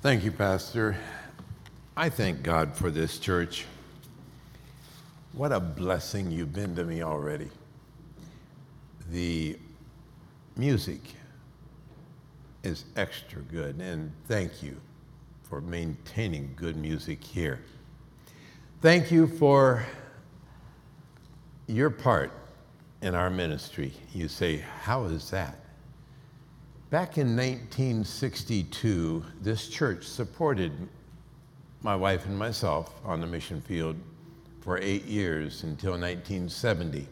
Thank you, Pastor. I thank God for this church. What a blessing you've been to me already. The music is extra good, and thank you for maintaining good music here. Thank you for your part in our ministry. You say, How is that? Back in 1962, this church supported my wife and myself on the mission field for eight years until 1970.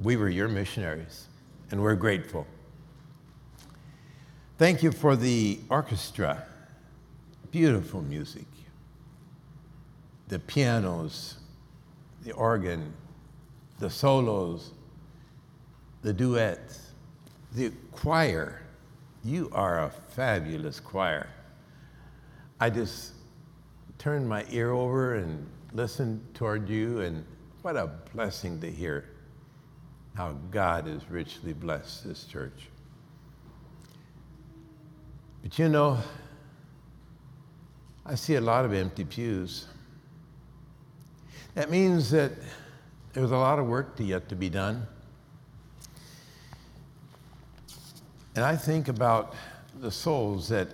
We were your missionaries, and we're grateful. Thank you for the orchestra. Beautiful music. The pianos, the organ, the solos, the duets, the choir you are a fabulous choir. I just turned my ear over and listened toward you, and what a blessing to hear how God has richly blessed this church. But you know, I see a lot of empty pews. That means that there's a lot of work to yet to be done. And I think about the souls that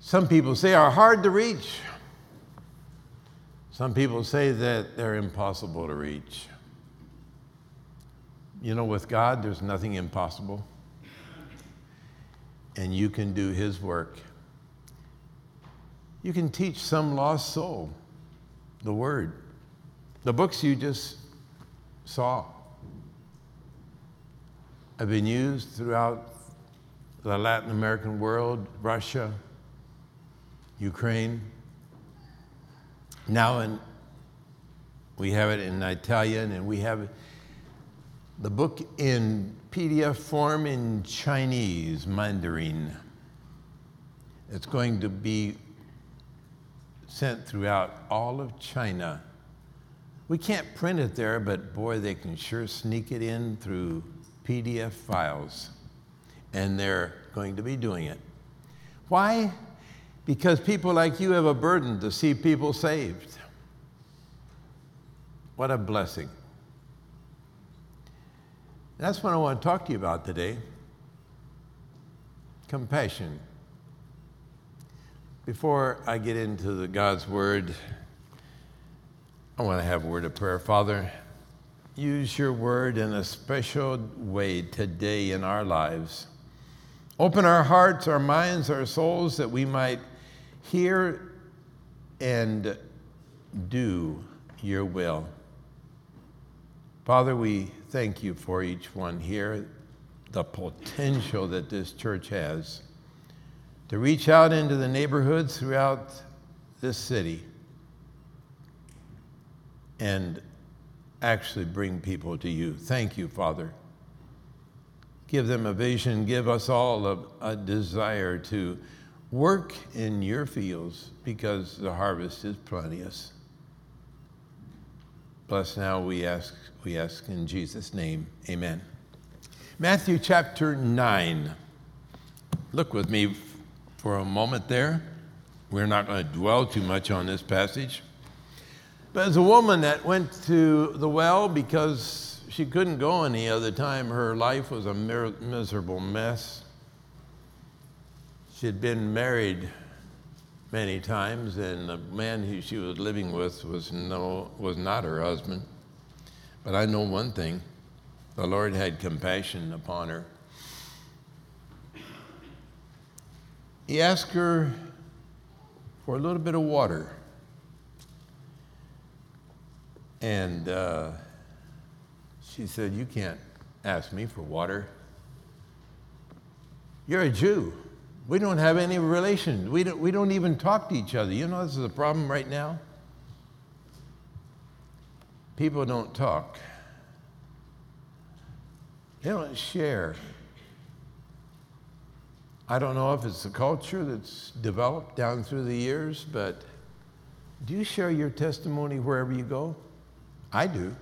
some people say are hard to reach. Some people say that they're impossible to reach. You know, with God, there's nothing impossible. And you can do His work. You can teach some lost soul the Word, the books you just saw have been used throughout the Latin American world, Russia, Ukraine. Now in, we have it in Italian and we have the book in PDF form in Chinese, Mandarin. It's going to be sent throughout all of China. We can't print it there, but boy, they can sure sneak it in through PDF files, and they're going to be doing it. Why? Because people like you have a burden to see people saved. What a blessing. That's what I want to talk to you about today compassion. Before I get into the God's Word, I want to have a word of prayer. Father, use your word in a special way today in our lives. Open our hearts, our minds, our souls that we might hear and do your will. Father, we thank you for each one here, the potential that this church has to reach out into the neighborhoods throughout this city and actually bring people to you. Thank you, Father. Give them a vision. Give us all a, a desire to work in your fields because the harvest is plenteous. Bless now, we ask, we ask in Jesus' name. Amen. Matthew chapter 9. Look with me for a moment there. We're not going to dwell too much on this passage. As a woman that went to the well because she couldn't go any other time, her life was a miserable mess. She had been married many times, and the man who she was living with was, no, was not her husband. But I know one thing the Lord had compassion upon her. He asked her for a little bit of water. And uh, she said, You can't ask me for water. You're a Jew. We don't have any relation. We don't, we don't even talk to each other. You know, this is a problem right now. People don't talk, they don't share. I don't know if it's a culture that's developed down through the years, but do you share your testimony wherever you go? I do.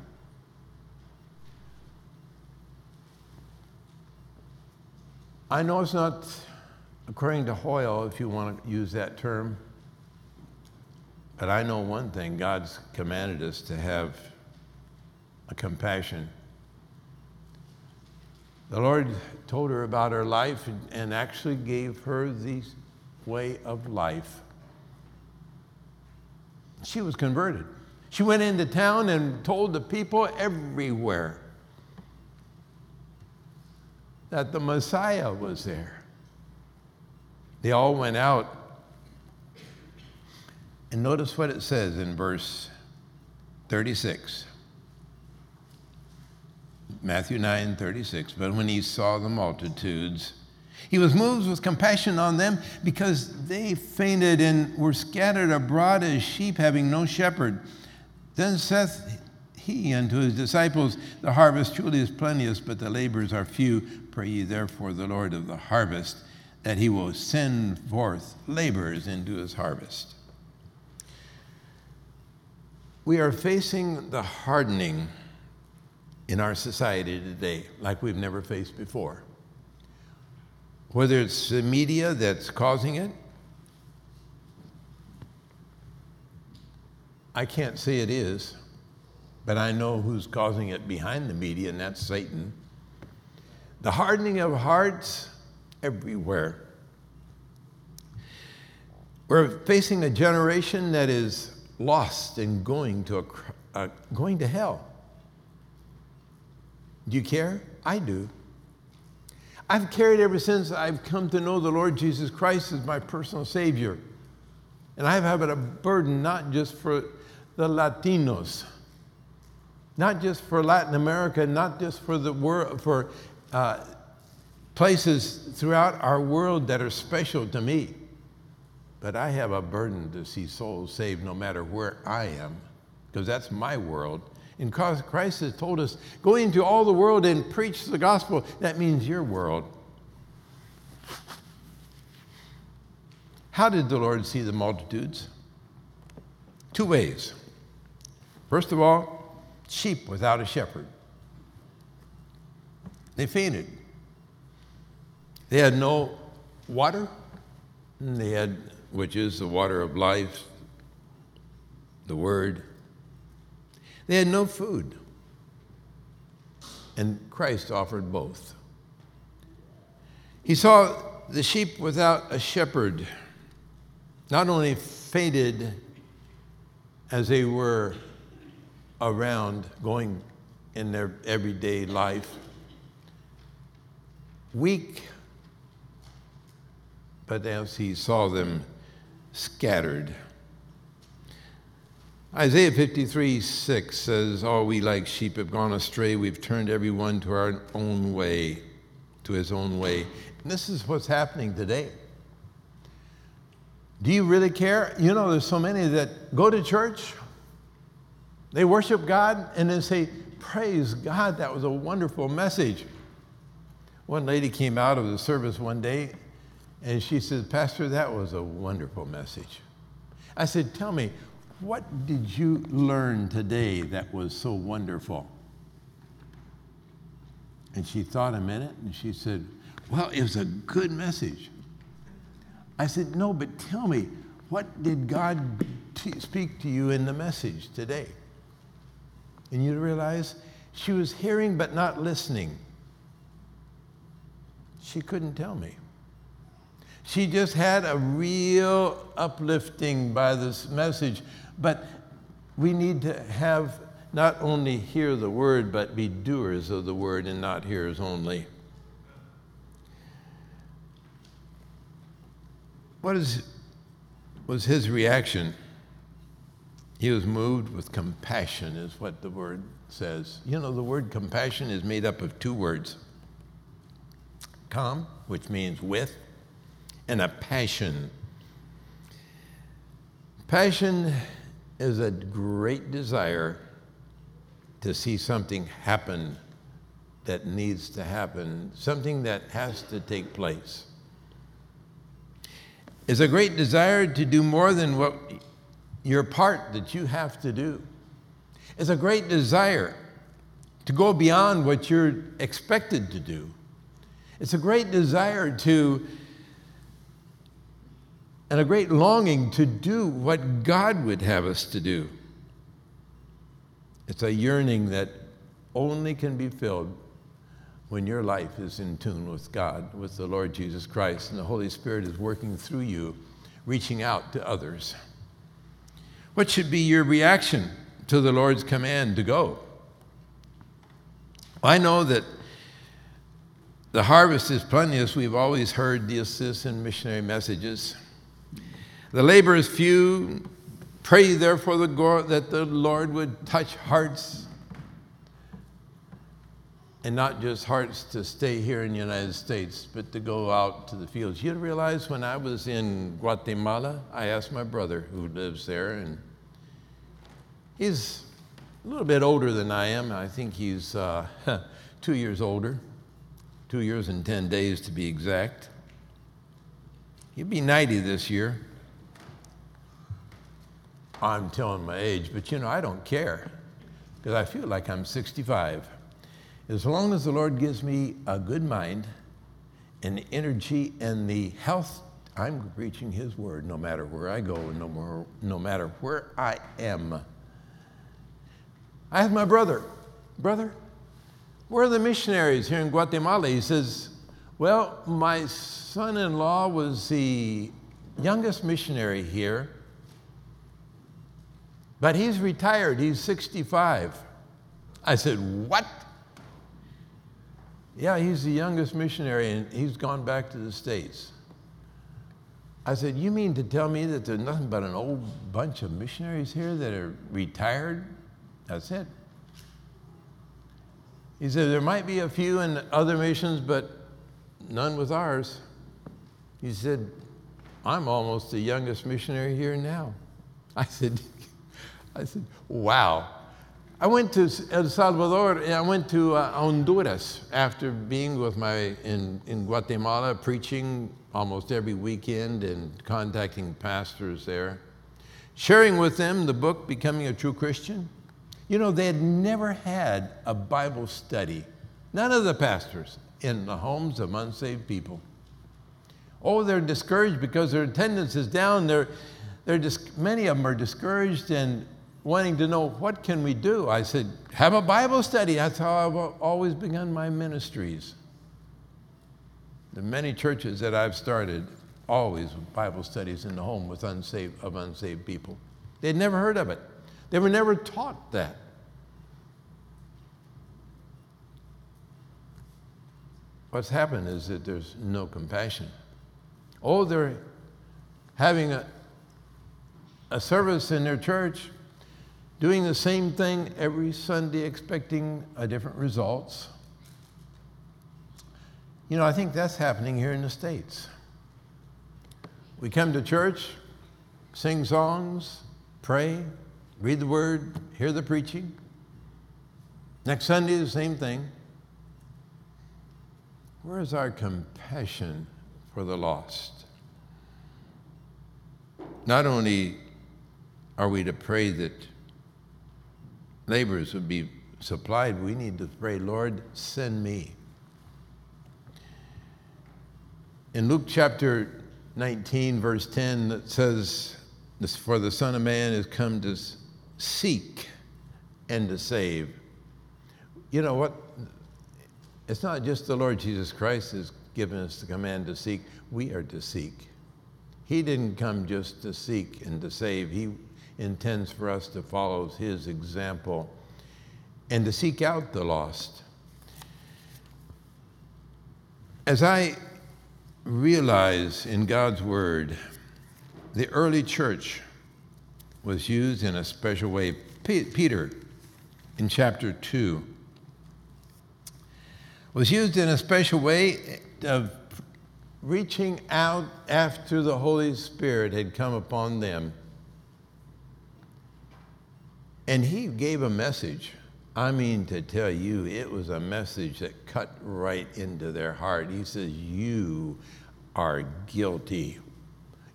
I know it's not according to Hoyle, if you want to use that term. But I know one thing God's commanded us to have a compassion. The Lord told her about her life and actually gave her the way of life. She was converted. She went into town and told the people everywhere that the Messiah was there. They all went out. And notice what it says in verse 36. Matthew 9, 36. But when he saw the multitudes, he was moved with compassion on them because they fainted and were scattered abroad as sheep having no shepherd. Then saith he unto his disciples, The harvest truly is plenteous, but the laborers are few. Pray ye therefore the Lord of the harvest that he will send forth laborers into his harvest. We are facing the hardening in our society today like we've never faced before. Whether it's the media that's causing it, I can't say it is, but I know who's causing it behind the media, and that's Satan. The hardening of hearts everywhere. We're facing a generation that is lost and going to, a, uh, going to hell. Do you care? I do. I've carried ever since I've come to know the Lord Jesus Christ as my personal Savior. And I've had a burden not just for the Latinos, not just for Latin America, not just for the world, for uh, places throughout our world that are special to me. But I have a burden to see souls saved no matter where I am, because that's my world. And Christ has told us, go into all the world and preach the gospel. That means your world. How did the Lord see the multitudes? Two ways. First of all, sheep without a shepherd. They fainted. They had no water, they had, which is the water of life, the word. They had no food. And Christ offered both. He saw the sheep without a shepherd, not only fainted as they were around going in their everyday life, weak, but as he saw them scattered. Isaiah 53 6 says, All we like sheep have gone astray. We've turned everyone to our own way, to his own way. And this is what's happening today. Do you really care? You know, there's so many that go to church, they worship God, and then say, Praise God, that was a wonderful message. One lady came out of the service one day and she said, Pastor, that was a wonderful message. I said, Tell me, what did you learn today that was so wonderful? And she thought a minute and she said, Well, it was a good message. I said, No, but tell me, what did God t- speak to you in the message today? And you realize she was hearing but not listening. She couldn't tell me. She just had a real uplifting by this message, but we need to have not only hear the word, but be doers of the word and not hearers only. What is, was his reaction? He was moved with compassion, is what the word says. You know, the word compassion is made up of two words com, which means with, and a passion. Passion is a great desire to see something happen that needs to happen, something that has to take place. It's a great desire to do more than what your part that you have to do. It's a great desire to go beyond what you're expected to do. It's a great desire to and a great longing to do what God would have us to do. It's a yearning that only can be filled when your life is in tune with God, with the Lord Jesus Christ, and the Holy Spirit is working through you, reaching out to others. What should be your reaction to the Lord's command to go? I know that the harvest is plenteous. We've always heard this in missionary messages. The labor is few. Pray therefore that the Lord would touch hearts and not just hearts to stay here in the United States, but to go out to the fields. You realize when I was in Guatemala, I asked my brother who lives there, and he's a little bit older than I am. I think he's uh, two years older, two years and 10 days to be exact. He'd be 90 this year. I'm telling my age, but you know, I don't care because I feel like I'm 65. As long as the Lord gives me a good mind and energy and the health, I'm preaching His word no matter where I go and no, more, no matter where I am. I have my brother. Brother, where are the missionaries here in Guatemala? He says, Well, my son in law was the youngest missionary here, but he's retired. He's 65. I said, What? Yeah, he's the youngest missionary and he's gone back to the States. I said, You mean to tell me that there's nothing but an old bunch of missionaries here that are retired? That's it. He said, There might be a few in other missions, but none with ours. He said, I'm almost the youngest missionary here now. I said, I said, Wow. I went to El Salvador and I went to uh, Honduras after being with my in, in Guatemala preaching almost every weekend and contacting pastors there, sharing with them the book Becoming a True Christian. You know, they had never had a Bible study, none of the pastors, in the homes of unsaved people. Oh, they're discouraged because their attendance is down. They're, they're dis- many of them are discouraged and wanting to know what can we do. I said, have a Bible study. That's how I've always begun my ministries. The many churches that I've started, always Bible studies in the home with unsaved, of unsaved people. They'd never heard of it. They were never taught that. What's happened is that there's no compassion. Oh, they're having a, a service in their church, doing the same thing every Sunday, expecting a different results. You know, I think that's happening here in the States. We come to church, sing songs, pray, read the word, hear the preaching. Next Sunday, the same thing. Where is our compassion for the lost? Not only are we to pray that laborers would be supplied, we need to pray, Lord, send me. In Luke chapter 19, verse 10, it says, For the Son of Man is come to seek and to save. You know what? It's not just the Lord Jesus Christ has given us the command to seek, we are to seek. He didn't come just to seek and to save, He intends for us to follow His example and to seek out the lost. As I realize in God's Word, the early church was used in a special way. Peter, in chapter 2, was used in a special way of reaching out after the Holy Spirit had come upon them. And he gave a message. I mean, to tell you, it was a message that cut right into their heart. He says, You are guilty.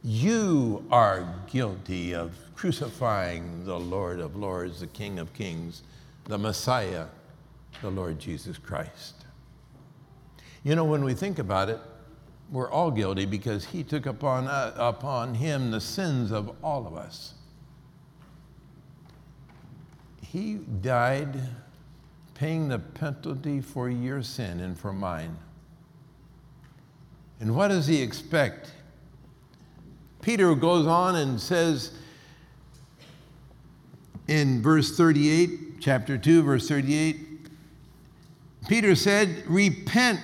You are guilty of crucifying the Lord of Lords, the King of Kings, the Messiah, the Lord Jesus Christ. You know, when we think about it, we're all guilty because he took upon, uh, upon him the sins of all of us. He died paying the penalty for your sin and for mine. And what does he expect? Peter goes on and says in verse 38, chapter 2, verse 38, Peter said, Repent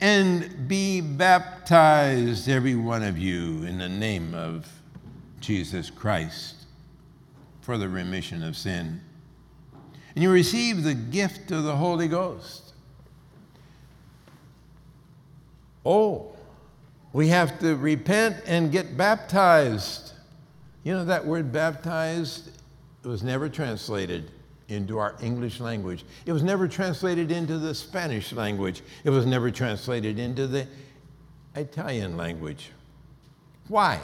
and be baptized, every one of you, in the name of Jesus Christ for the remission of sin. And you receive the gift of the Holy Ghost. Oh, we have to repent and get baptized. You know, that word baptized was never translated into our English language. It was never translated into the Spanish language. It was never translated into the Italian language. Why?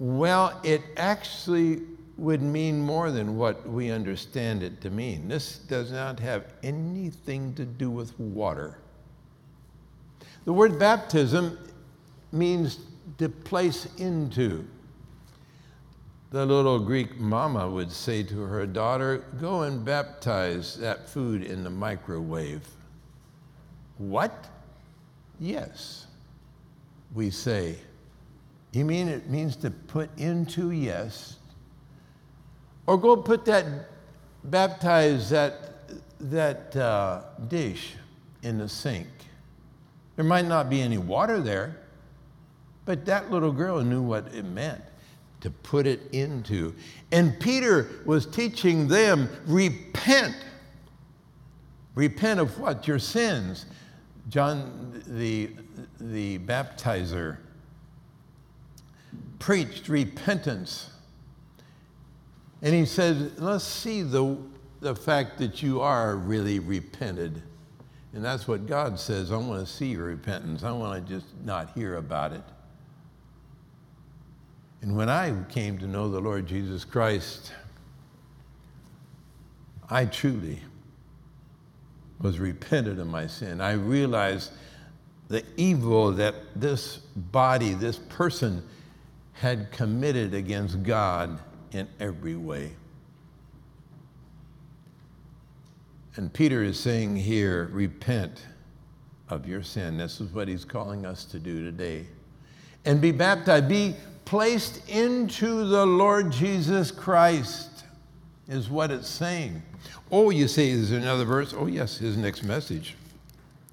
Well, it actually would mean more than what we understand it to mean. This does not have anything to do with water. The word baptism means to place into. The little Greek mama would say to her daughter, Go and baptize that food in the microwave. What? Yes, we say. You mean it means to put into? Yes. Or go put that, baptize that, that uh, dish in the sink. There might not be any water there, but that little girl knew what it meant to put it into. And Peter was teaching them repent. Repent of what? Your sins. John the, the baptizer preached repentance. And he said, let's see the, the fact that you are really repented. And that's what God says. I want to see your repentance. I want to just not hear about it. And when I came to know the Lord Jesus Christ, I truly was repented of my sin. I realized the evil that this body, this person, had committed against God in every way. And Peter is saying here, repent of your sin. This is what he's calling us to do today. And be baptized, be placed into the Lord Jesus Christ, is what it's saying. Oh, you say, is there another verse? Oh, yes, his next message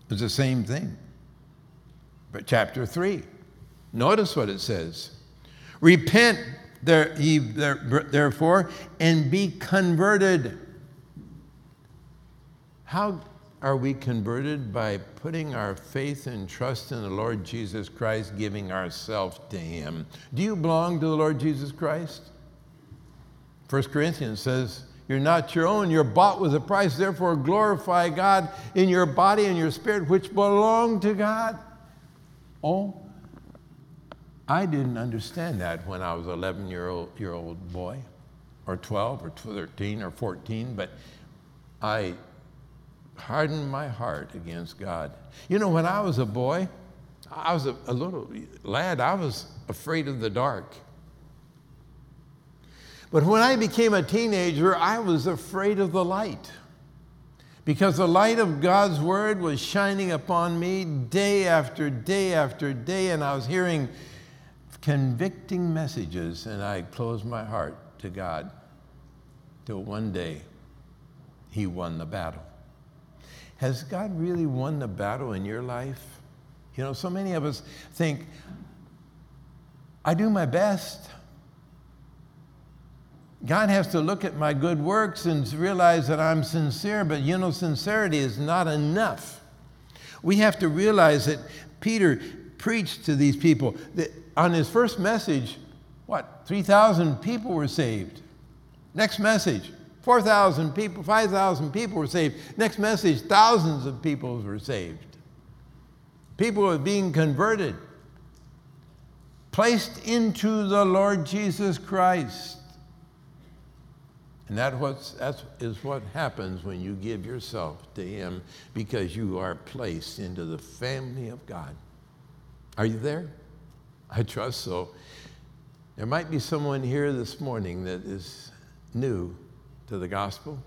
is the same thing. But chapter 3, notice what it says Repent, there, therefore, and be converted how are we converted? By putting our faith and trust in the Lord Jesus Christ, giving ourselves to Him. Do you belong to the Lord Jesus Christ? 1 Corinthians says, You're not your own, you're bought with a price. Therefore, glorify God in your body and your spirit, which belong to God. Oh, I didn't understand that when I was 11 year old, year old boy, or 12, or 13, or 14, but I hardened my heart against God. You know, when I was a boy, I was a, a little lad, I was afraid of the dark. But when I became a teenager, I was afraid of the light. Because the light of God's word was shining upon me day after day after day, and I was hearing convicting messages, and I closed my heart to God till one day He won the battle. Has God really won the battle in your life? You know, so many of us think, I do my best. God has to look at my good works and realize that I'm sincere, but you know, sincerity is not enough. We have to realize that Peter preached to these people. That on his first message, what, 3,000 people were saved. Next message, 4,000 people, 5,000 people were saved. Next message, thousands of people were saved. People were being converted, placed into the Lord Jesus Christ. And that what's, that is what happens when you give yourself to Him because you are placed into the family of God. Are you there? I trust so. There might be someone here this morning that is new to the gospel.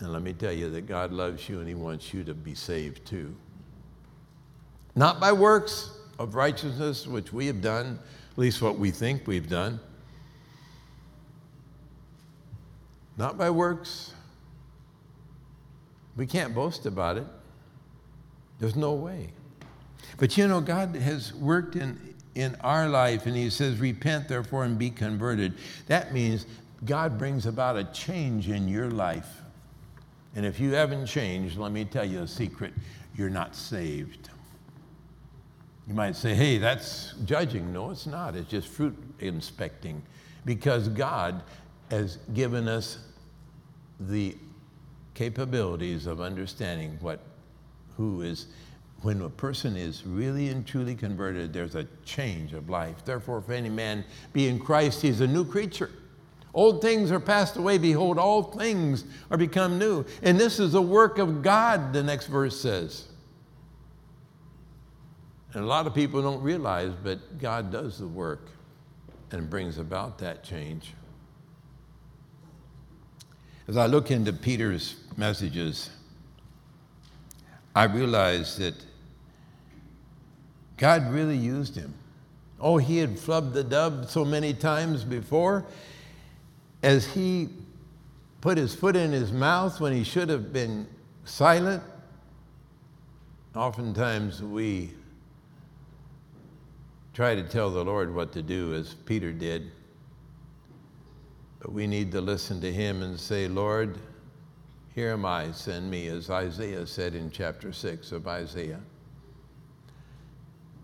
And let me tell you that God loves you and He wants you to be saved too. Not by works of righteousness, which we have done, at least what we think we've done. Not by works. We can't boast about it. There's no way. But you know, God has worked in, in our life, and He says, Repent, therefore, and be converted. That means God brings about a change in your life. And if you haven't changed, let me tell you a secret you're not saved. You might say, hey, that's judging. No, it's not. It's just fruit inspecting. Because God has given us the capabilities of understanding what, who is, when a person is really and truly converted, there's a change of life. Therefore, if any man be in Christ, he's a new creature. Old things are passed away. Behold, all things are become new. And this is the work of God, the next verse says. And a lot of people don't realize, but God does the work and brings about that change. As I look into Peter's messages, I realize that God really used him. Oh, he had flubbed the dub so many times before. As he put his foot in his mouth when he should have been silent, oftentimes we try to tell the Lord what to do as Peter did. But we need to listen to him and say, Lord, here am I, send me, as Isaiah said in chapter 6 of Isaiah.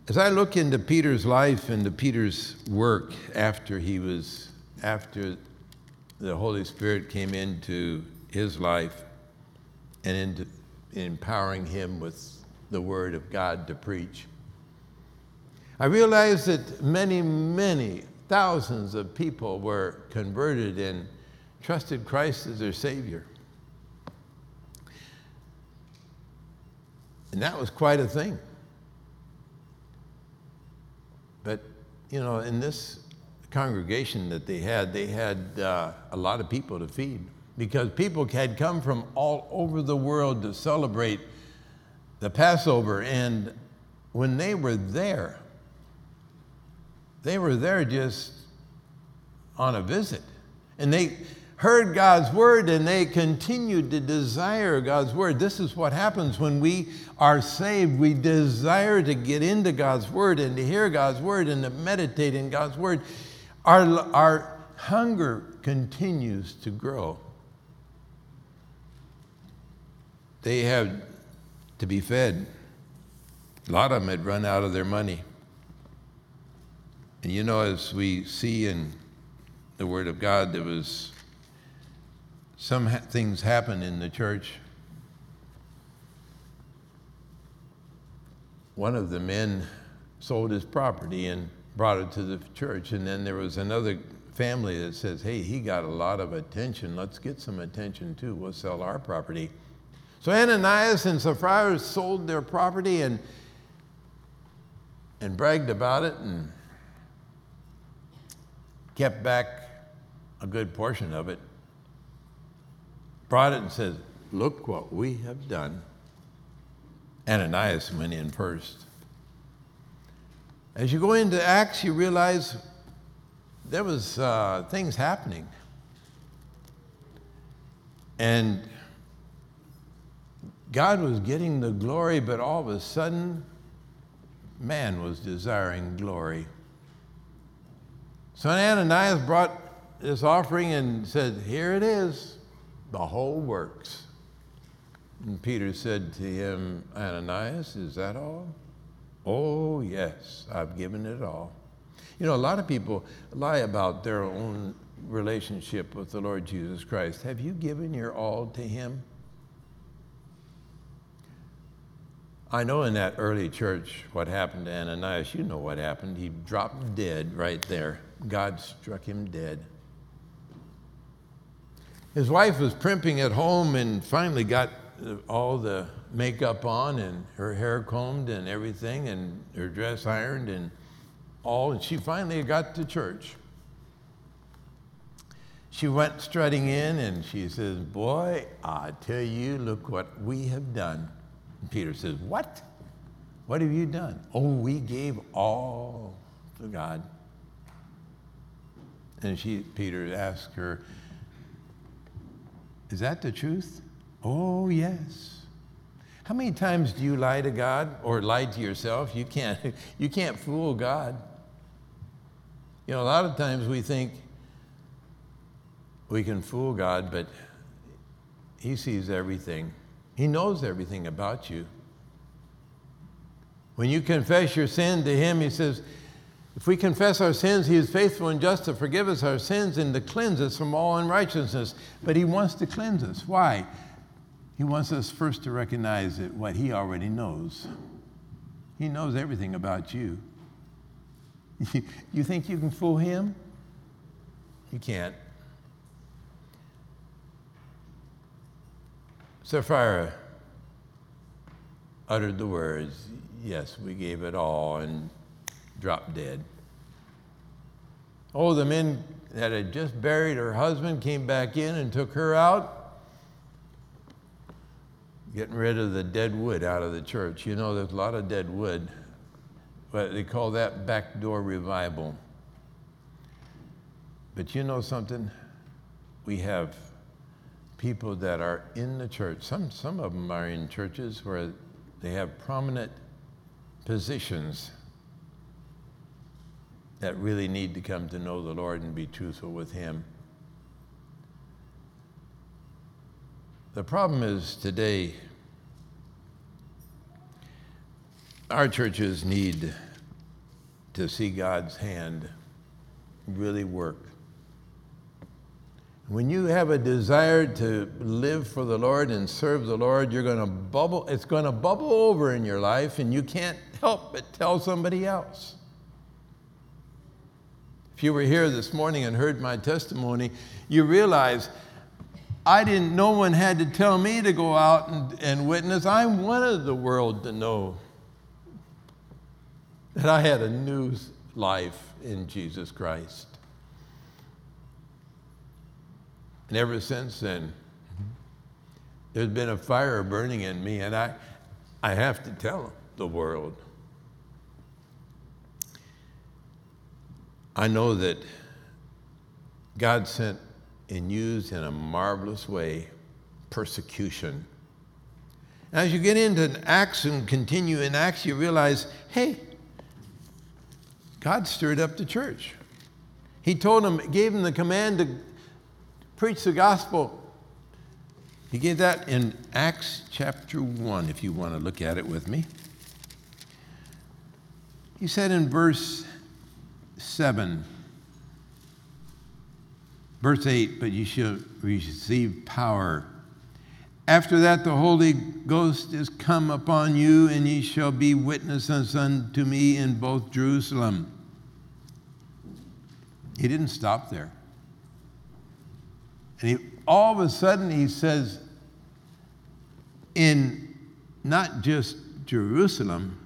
As I look into Peter's life and to Peter's work after he was, after the Holy Spirit came into his life and into empowering him with the Word of God to preach, I realize that many, many thousands of people were converted and trusted Christ as their Savior. And that was quite a thing. But, you know, in this congregation that they had, they had uh, a lot of people to feed because people had come from all over the world to celebrate the Passover. And when they were there, they were there just on a visit. And they heard God's word and they continued to desire God's word. This is what happens when we are saved. We desire to get into God's word and to hear God's word and to meditate in God's word. Our, our hunger continues to grow. They had to be fed. A lot of them had run out of their money. And you know, as we see in the Word of God, there was some ha- things happen in the church. One of the men sold his property and brought it to the church, and then there was another family that says, "Hey, he got a lot of attention. Let's get some attention too. We'll sell our property." So Ananias and Sapphira sold their property and and bragged about it and kept back a good portion of it, brought it and said, Look what we have done. Ananias went in first. As you go into Acts, you realize there was uh, things happening. And God was getting the glory, but all of a sudden, man was desiring glory. So Ananias brought this offering and said, Here it is, the whole works. And Peter said to him, Ananias, is that all? Oh, yes, I've given it all. You know, a lot of people lie about their own relationship with the Lord Jesus Christ. Have you given your all to Him? I know in that early church what happened to Ananias. You know what happened. He dropped dead right there. God struck him dead. His wife was primping at home and finally got all the makeup on and her hair combed and everything and her dress ironed and all. And she finally got to church. She went strutting in and she says, Boy, I tell you, look what we have done. And Peter says, What? What have you done? Oh, we gave all to God. And she, Peter asked her, Is that the truth? Oh, yes. How many times do you lie to God or lie to yourself? You can't, you can't fool God. You know, a lot of times we think we can fool God, but He sees everything. He knows everything about you. When you confess your sin to Him, He says, if we confess our sins, He is faithful and just to forgive us our sins and to cleanse us from all unrighteousness. But He wants to cleanse us. Why? He wants us first to recognize that what He already knows. He knows everything about you. You think you can fool Him? You can't. Sapphira uttered the words, Yes, we gave it all, and dropped dead. Oh, the men that had just buried her husband came back in and took her out, getting rid of the dead wood out of the church. You know, there's a lot of dead wood, but they call that backdoor revival. But you know something? We have people that are in the church. Some, some of them are in churches where they have prominent positions that really need to come to know the Lord and be truthful with Him. The problem is today, our churches need to see God's hand really work. When you have a desire to live for the Lord and serve the Lord, you're going to bubble, it's going to bubble over in your life, and you can't help but tell somebody else. If you were here this morning and heard my testimony, you realize I didn't, no one had to tell me to go out and, and witness. I wanted the world to know that I had a new life in Jesus Christ. And ever since then, there's been a fire burning in me, and I, I have to tell the world. I know that God sent and used in a marvelous way persecution. As you get into Acts and continue in Acts, you realize hey, God stirred up the church. He told them, gave them the command to preach the gospel. He gave that in Acts chapter 1, if you want to look at it with me. He said in verse 7. Verse 8, but you shall receive power. After that, the Holy Ghost is come upon you, and ye shall be witnesses unto me in both Jerusalem. He didn't stop there. And he, all of a sudden, he says, in not just Jerusalem,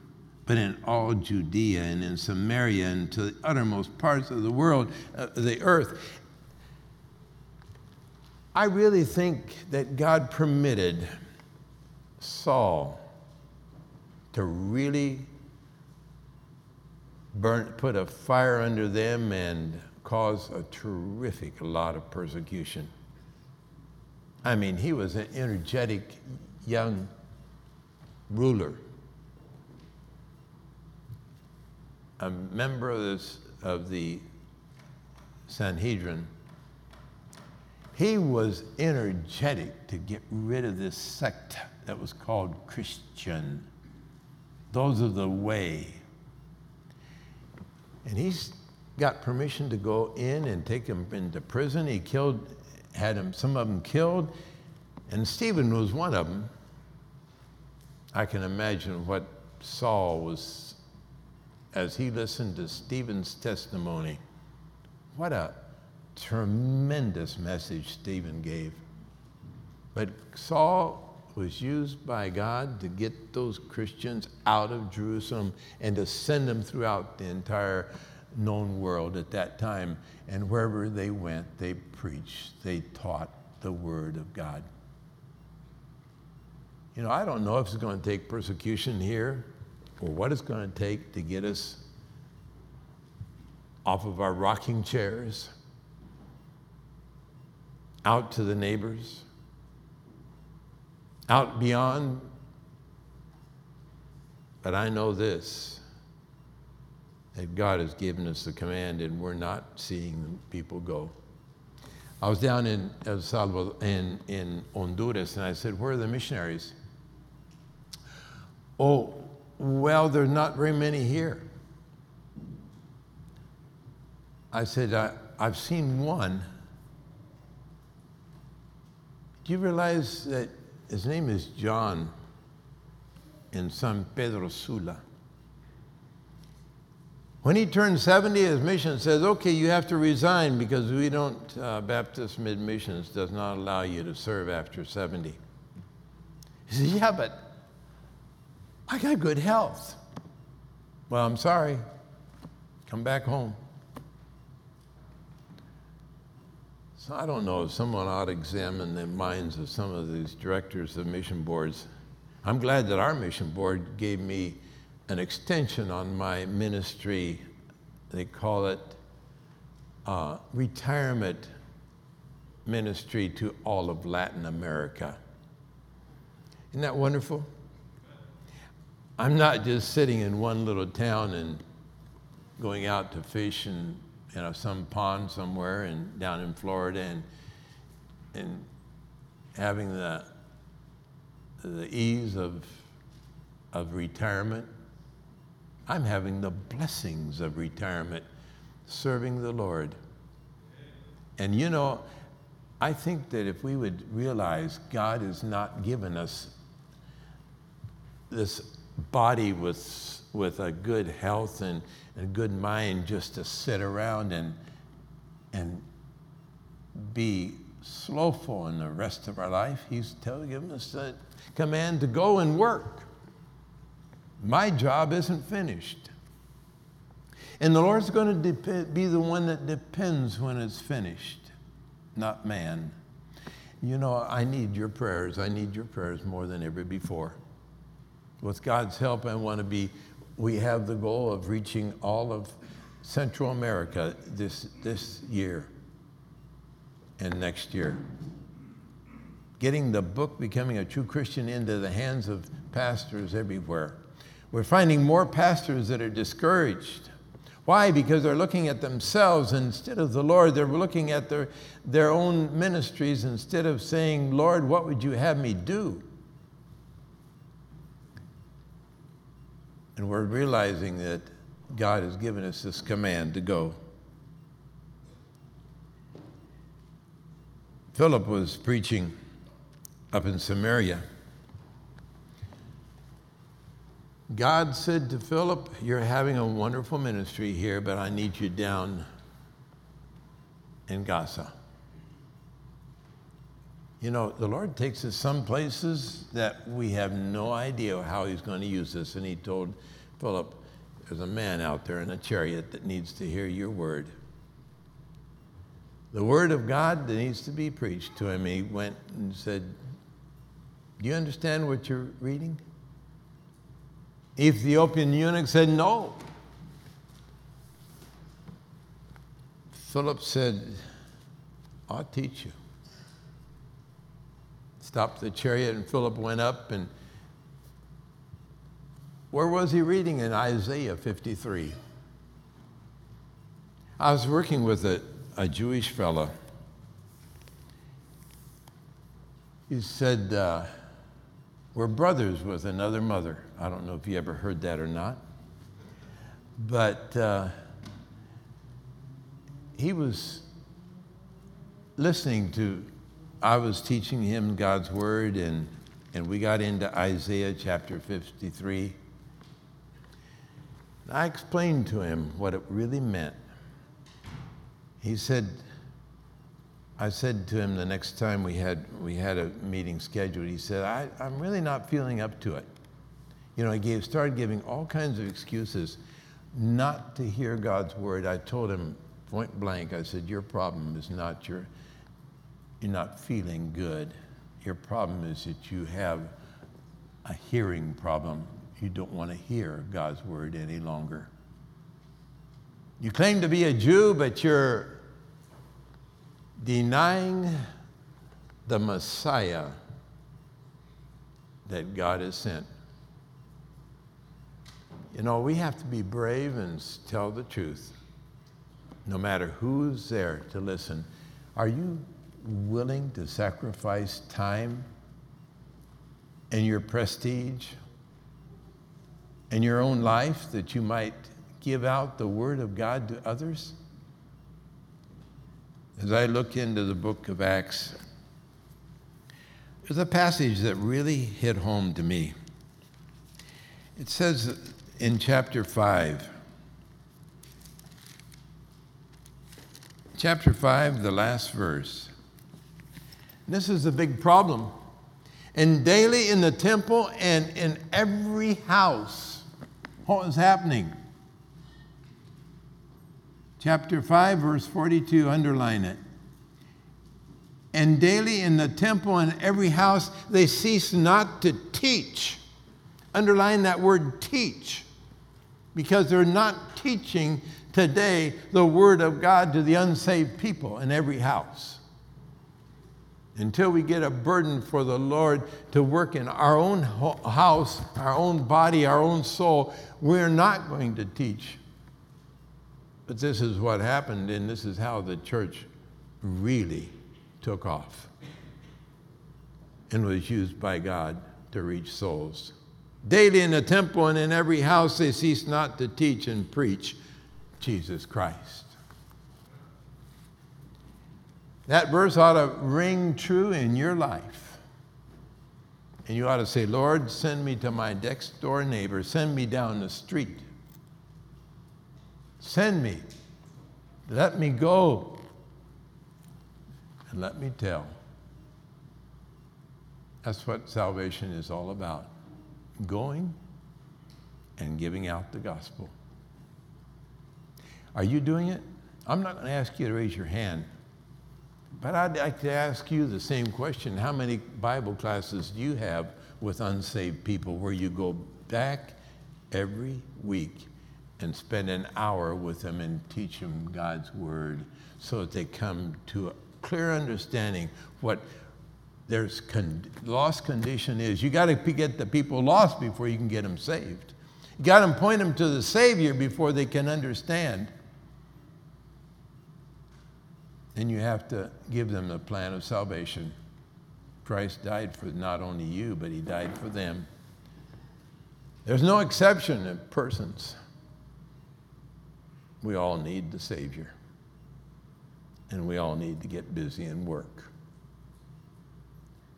but in all Judea and in Samaria and to the uttermost parts of the world, uh, the earth. I really think that God permitted Saul to really burn, put a fire under them and cause a terrific lot of persecution. I mean, he was an energetic young ruler. A member of, this, of the Sanhedrin, he was energetic to get rid of this sect that was called Christian. Those of the way. And he's got permission to go in and take them into prison. He killed, had them, some of them killed, and Stephen was one of them. I can imagine what Saul was as he listened to Stephen's testimony. What a tremendous message Stephen gave. But Saul was used by God to get those Christians out of Jerusalem and to send them throughout the entire known world at that time. And wherever they went, they preached, they taught the Word of God. You know, I don't know if it's going to take persecution here or what it's going to take to get us off of our rocking chairs, out to the neighbors, out beyond. But I know this that God has given us the command and we're not seeing the people go. I was down in El Salvador, in, in Honduras, and I said, Where are the missionaries? Oh, well, there's not very many here. I said, I, I've seen one. Do you realize that his name is John in San Pedro Sula? When he turned 70, his mission says, okay, you have to resign because we don't, uh, Baptist Mid Missions does not allow you to serve after 70. He says, yeah, but I got good health. Well, I'm sorry. Come back home. So I don't know if someone ought to examine the minds of some of these directors of mission boards. I'm glad that our mission board gave me an extension on my ministry. They call it uh, retirement ministry to all of Latin America. Isn't that wonderful? I'm not just sitting in one little town and going out to fish and you know, some pond somewhere and down in Florida and, and having the, the ease of, of retirement. I'm having the blessings of retirement, serving the Lord. And you know, I think that if we would realize God has not given us this body with, with a good health and a good mind just to sit around and, and be slowful in the rest of our life. He's telling us the command to go and work. My job isn't finished. And the Lord's going to dep- be the one that depends when it's finished, not man. You know, I need your prayers. I need your prayers more than ever before. With God's help, I want to be we have the goal of reaching all of Central America this, this year and next year. Getting the book, Becoming a True Christian, into the hands of pastors everywhere. We're finding more pastors that are discouraged. Why? Because they're looking at themselves instead of the Lord. They're looking at their, their own ministries instead of saying, Lord, what would you have me do? And we're realizing that God has given us this command to go. Philip was preaching up in Samaria. God said to Philip, You're having a wonderful ministry here, but I need you down in Gaza. You know, the Lord takes us some places that we have no idea how He's going to use us. And He told Philip, there's a man out there in a chariot that needs to hear your word. The word of God that needs to be preached to him. He went and said, Do you understand what you're reading? Ethiopian eunuch said, No. Philip said, I'll teach you. Stopped the chariot, and Philip went up and where was he reading? In Isaiah 53. I was working with a, a Jewish fellow. He said, uh, We're brothers with another mother. I don't know if you ever heard that or not. But uh, he was listening to, I was teaching him God's word, and, and we got into Isaiah chapter 53. I explained to him what it really meant. He said, I said to him the next time we had, we had a meeting scheduled, he said, I, I'm really not feeling up to it. You know, he gave, started giving all kinds of excuses not to hear God's word. I told him point blank, I said, Your problem is not your, you're not feeling good. Your problem is that you have a hearing problem. You don't want to hear God's word any longer. You claim to be a Jew, but you're denying the Messiah that God has sent. You know, we have to be brave and tell the truth, no matter who's there to listen. Are you willing to sacrifice time and your prestige and your own life that you might give out the Word of God to others? As I look into the book of Acts, there's a passage that really hit home to me. It says in chapter 5, chapter 5, the last verse. This is a big problem. And daily in the temple and in every house, what was happening? chapter 5, verse 42, underline it. And daily in the temple and every house, they cease not to teach. Underline that word teach, because they're not teaching today the word of God to the unsaved people in every house. Until we get a burden for the Lord to work in our own house, our own body, our own soul, we're not going to teach but this is what happened, and this is how the church really took off and was used by God to reach souls. Daily in the temple and in every house, they ceased not to teach and preach Jesus Christ. That verse ought to ring true in your life. And you ought to say, Lord, send me to my next door neighbor, send me down the street Send me. Let me go. And let me tell. That's what salvation is all about going and giving out the gospel. Are you doing it? I'm not going to ask you to raise your hand, but I'd like to ask you the same question. How many Bible classes do you have with unsaved people where you go back every week and spend an hour with them and teach them God's word so that they come to a clear understanding what their con- lost condition is. You got to get the people lost before you can get them saved. You got to point them to the Savior before they can understand. And you have to give them the plan of salvation. Christ died for not only you, but He died for them. There's no exception of persons. We all need the Savior. And we all need to get busy and work.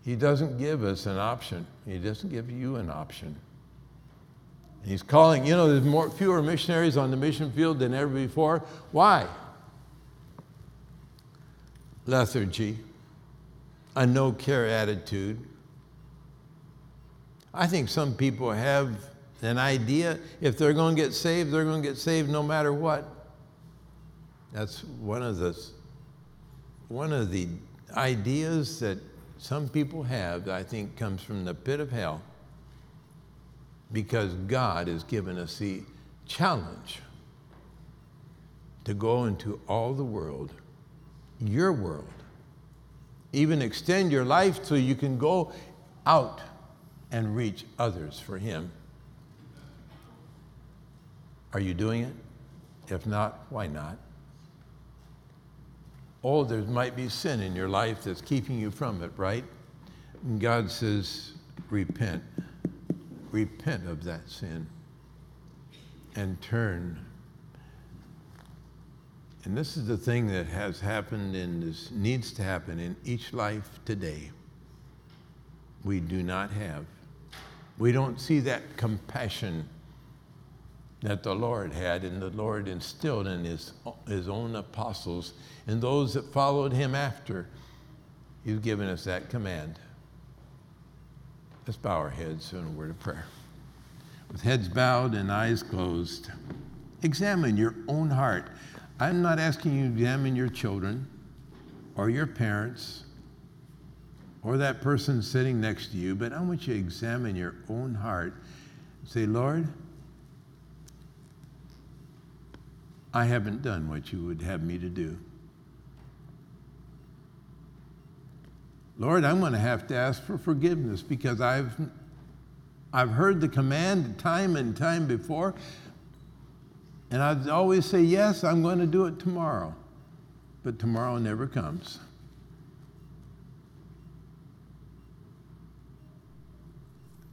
He doesn't give us an option. He doesn't give you an option. He's calling, you know, there's more, fewer missionaries on the mission field than ever before. Why? Lethargy, a no care attitude. I think some people have an idea if they're going to get saved, they're going to get saved no matter what. That's one of the one of the ideas that some people have I think comes from the pit of hell because God has given us the challenge to go into all the world, your world. Even extend your life so you can go out and reach others for Him. Are you doing it? If not, why not? oh, there might be sin in your life that's keeping you from it, right? And God says, repent. Repent of that sin and turn. And this is the thing that has happened and this needs to happen in each life today. We do not have. We don't see that compassion that the Lord had, and the Lord instilled in his, his own apostles and those that followed him after. You've given us that command. Let's bow our heads in a word of prayer. With heads bowed and eyes closed, examine your own heart. I'm not asking you to examine your children or your parents or that person sitting next to you, but I want you to examine your own heart. Say, Lord, I haven't done what you would have me to do. Lord, I'm going to have to ask for forgiveness because I've, I've heard the command time and time before, and I'd always say, Yes, I'm going to do it tomorrow. But tomorrow never comes.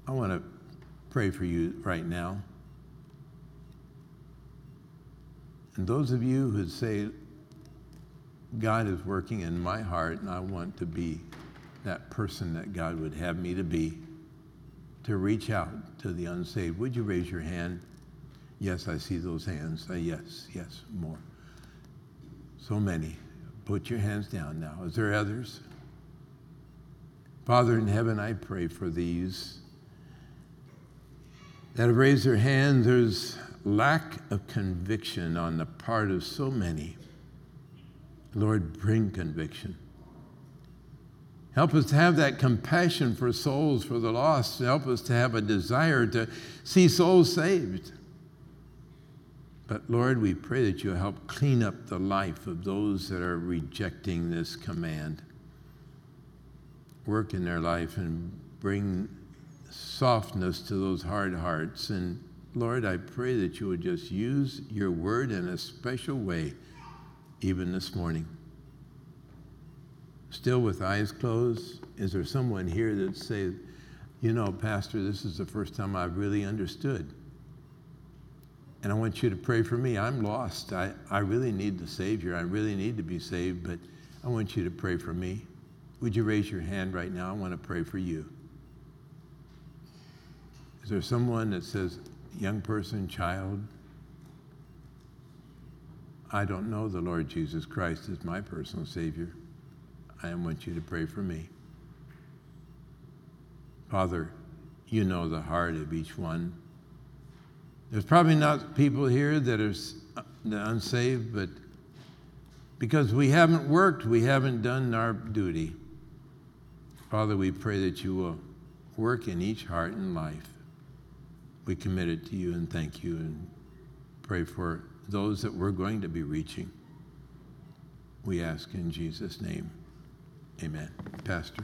I want to pray for you right now. And those of you who say, God is working in my heart and I want to be that person that God would have me to be, to reach out to the unsaved, would you raise your hand? Yes, I see those hands. Uh, yes, yes, more. So many. Put your hands down now. Is there others? Father in heaven, I pray for these that have raised their hands. There's lack of conviction on the part of so many. Lord, bring conviction. Help us to have that compassion for souls, for the lost. Help us to have a desire to see souls saved. But Lord, we pray that you help clean up the life of those that are rejecting this command. Work in their life and bring softness to those hard hearts and Lord, I pray that you would just use your word in a special way, even this morning. Still with eyes closed, is there someone here that say, you know, Pastor, this is the first time I've really understood. And I want you to pray for me. I'm lost. I, I really need the Savior. I really need to be saved, but I want you to pray for me. Would you raise your hand right now? I want to pray for you. Is there someone that says, young person, child, I don't know the Lord Jesus Christ as my personal Savior. I want you to pray for me. Father, you know the heart of each one. There's probably not people here that are unsaved, but because we haven't worked, we haven't done our duty. Father, we pray that you will work in each heart and life we commit it to you and thank you and pray for those that we're going to be reaching. We ask in Jesus' name. Amen. Pastor.